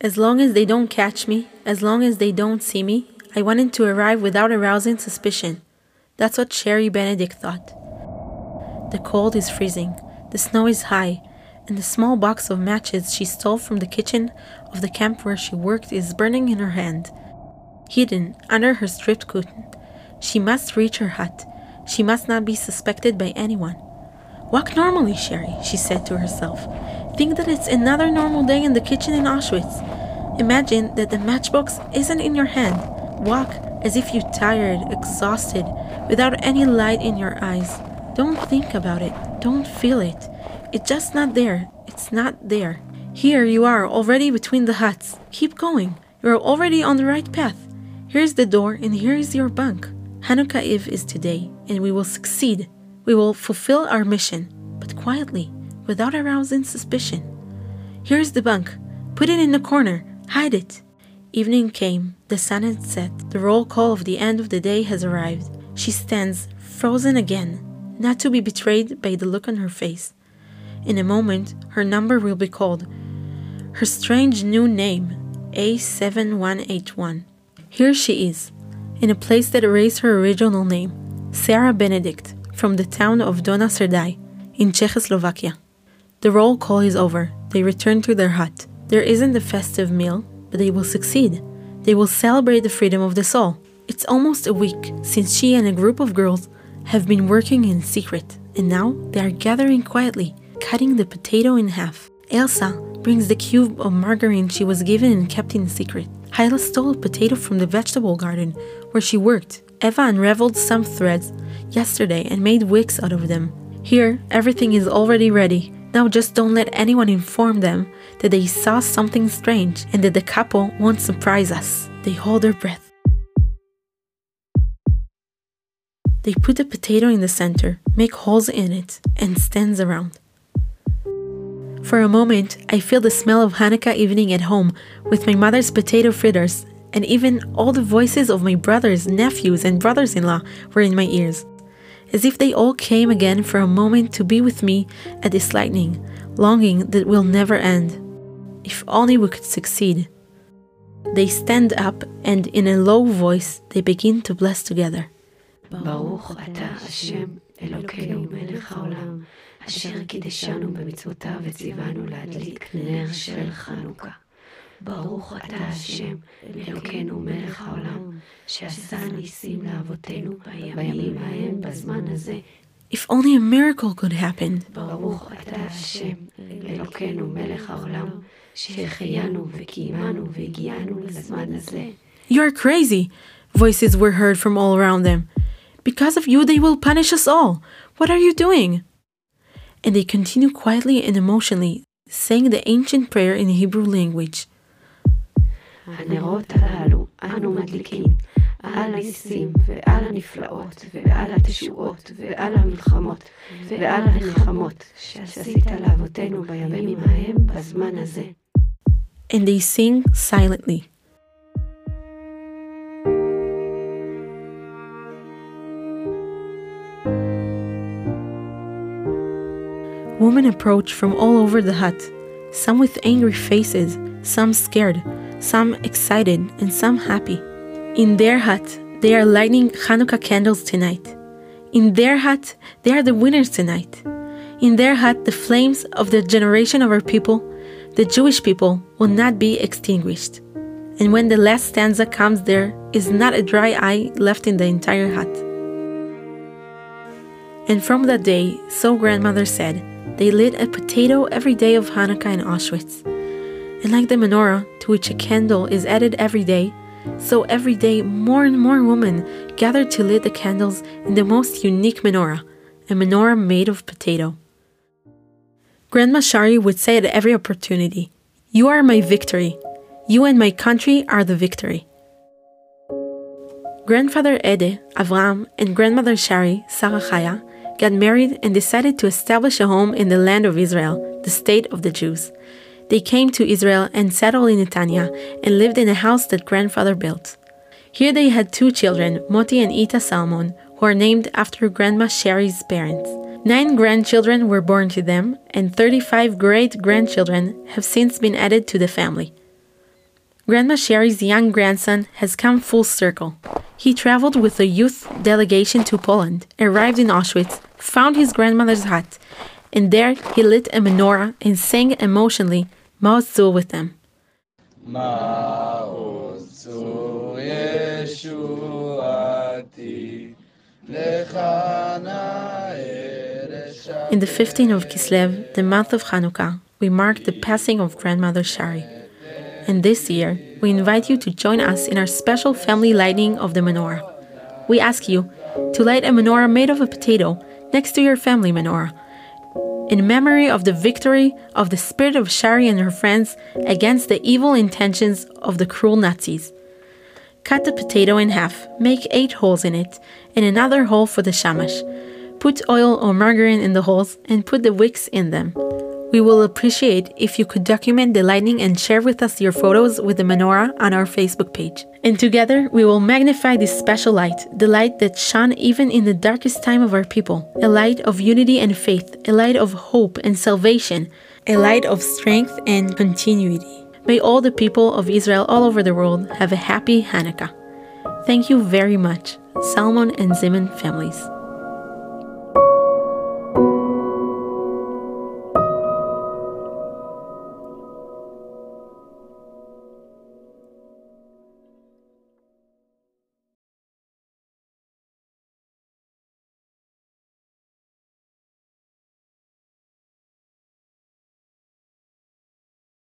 As long as they don't catch me, as long as they don't see me, I wanted to arrive without arousing suspicion. That's what Sherry Benedict thought. The cold is freezing, the snow is high, and the small box of matches she stole from the kitchen of the camp where she worked is burning in her hand. Hidden under her stripped curtain, she must reach her hut. She must not be suspected by anyone. Walk normally, Sherry, she said to herself. Think that it's another normal day in the kitchen in Auschwitz. Imagine that the matchbox isn't in your hand. Walk as if you're tired, exhausted, without any light in your eyes. Don't think about it. Don't feel it. It's just not there. It's not there. Here you are, already between the huts. Keep going. You're already on the right path. Here's the door, and here is your bunk. Hanukkah Eve is today, and we will succeed. We will fulfill our mission, but quietly, without arousing suspicion. Here's the bunk. Put it in the corner. Hide it. Evening came. The sun had set. The roll call of the end of the day has arrived. She stands, frozen again, not to be betrayed by the look on her face. In a moment, her number will be called. Her strange new name, A7181. Here she is, in a place that erased her original name, Sarah Benedict, from the town of Dona Serdai, in Czechoslovakia. The roll call is over. They return to their hut. There isn't a festive meal, but they will succeed. They will celebrate the freedom of the soul. It's almost a week since she and a group of girls have been working in secret, and now they are gathering quietly, cutting the potato in half. Elsa brings the cube of margarine she was given and kept in secret. Hyla stole a potato from the vegetable garden where she worked. Eva unraveled some threads yesterday and made wicks out of them. Here, everything is already ready. Now just don't let anyone inform them that they saw something strange and that the couple won't surprise us. They hold their breath. They put the potato in the center, make holes in it, and stands around. For a moment, I feel the smell of Hanukkah evening at home with my mother's potato fritters, and even all the voices of my brothers, nephews, and brothers in law were in my ears, as if they all came again for a moment to be with me at this lightning, longing that will never end. If only we could succeed. They stand up and in a low voice they begin to bless together. ברוך אתה השם אלוקינו מלך העולם, אשר קידשנו במצוותיו וציוונו להדליק נר של חנוכה. ברוך אתה השם אלוקינו מלך העולם, שעשה ניסים לאבותינו בימים ההם בזמן הזה. If only a miracle could happen. ברוך אתה השם אלוקינו מלך העולם, שהחיינו וקיימנו והגיענו לזמן הזה. You are crazy! Voices were heard from all around them. Because of you, they will punish us all. What are you doing? And they continue quietly and emotionally, saying the ancient prayer in Hebrew language. הנרות הללו אנו מדליקים על הניסים ועל הנפלאות ועל התשועות ועל המלחמות ועל הנחמות שעשית לאבותינו בימים ההם בזמן הזה. And they sing silently. Women approach from all over the hut, some with angry faces, some scared, some excited, and some happy. In their hut, they are lighting Hanukkah candles tonight. In their hut, they are the winners tonight. In their hut, the flames of the generation of our people, the Jewish people, will not be extinguished. And when the last stanza comes, there is not a dry eye left in the entire hut. And from that day, so grandmother said, they lit a potato every day of Hanukkah in Auschwitz. And like the menorah, to which a candle is added every day, so every day more and more women gathered to lit the candles in the most unique menorah, a menorah made of potato. Grandma Shari would say at every opportunity, You are my victory. You and my country are the victory. Grandfather Ede, Avram, and grandmother Shari, Sarah Chaya, got married and decided to establish a home in the land of Israel, the state of the Jews. They came to Israel and settled in Netanya and lived in a house that grandfather built. Here they had two children, Moti and Ita Salmon, who are named after Grandma Sherry's parents. Nine grandchildren were born to them, and 35 great grandchildren have since been added to the family. Grandma Sherry's young grandson has come full circle. He traveled with a youth delegation to Poland, arrived in Auschwitz, found his grandmother's hut, and there he lit a menorah and sang emotionally Maoz Tzur with them. In the 15th of Kislev, the month of Hanukkah, we mark the passing of grandmother Shari. And this year, we invite you to join us in our special family lighting of the menorah. We ask you to light a menorah made of a potato next to your family menorah, in memory of the victory of the spirit of Shari and her friends against the evil intentions of the cruel Nazis. Cut the potato in half, make eight holes in it, and another hole for the shamash. Put oil or margarine in the holes and put the wicks in them. We will appreciate if you could document the lighting and share with us your photos with the menorah on our Facebook page. And together, we will magnify this special light, the light that shone even in the darkest time of our people, a light of unity and faith, a light of hope and salvation, a light of strength and continuity. May all the people of Israel all over the world have a happy Hanukkah. Thank you very much, Salmon and Zimmon families.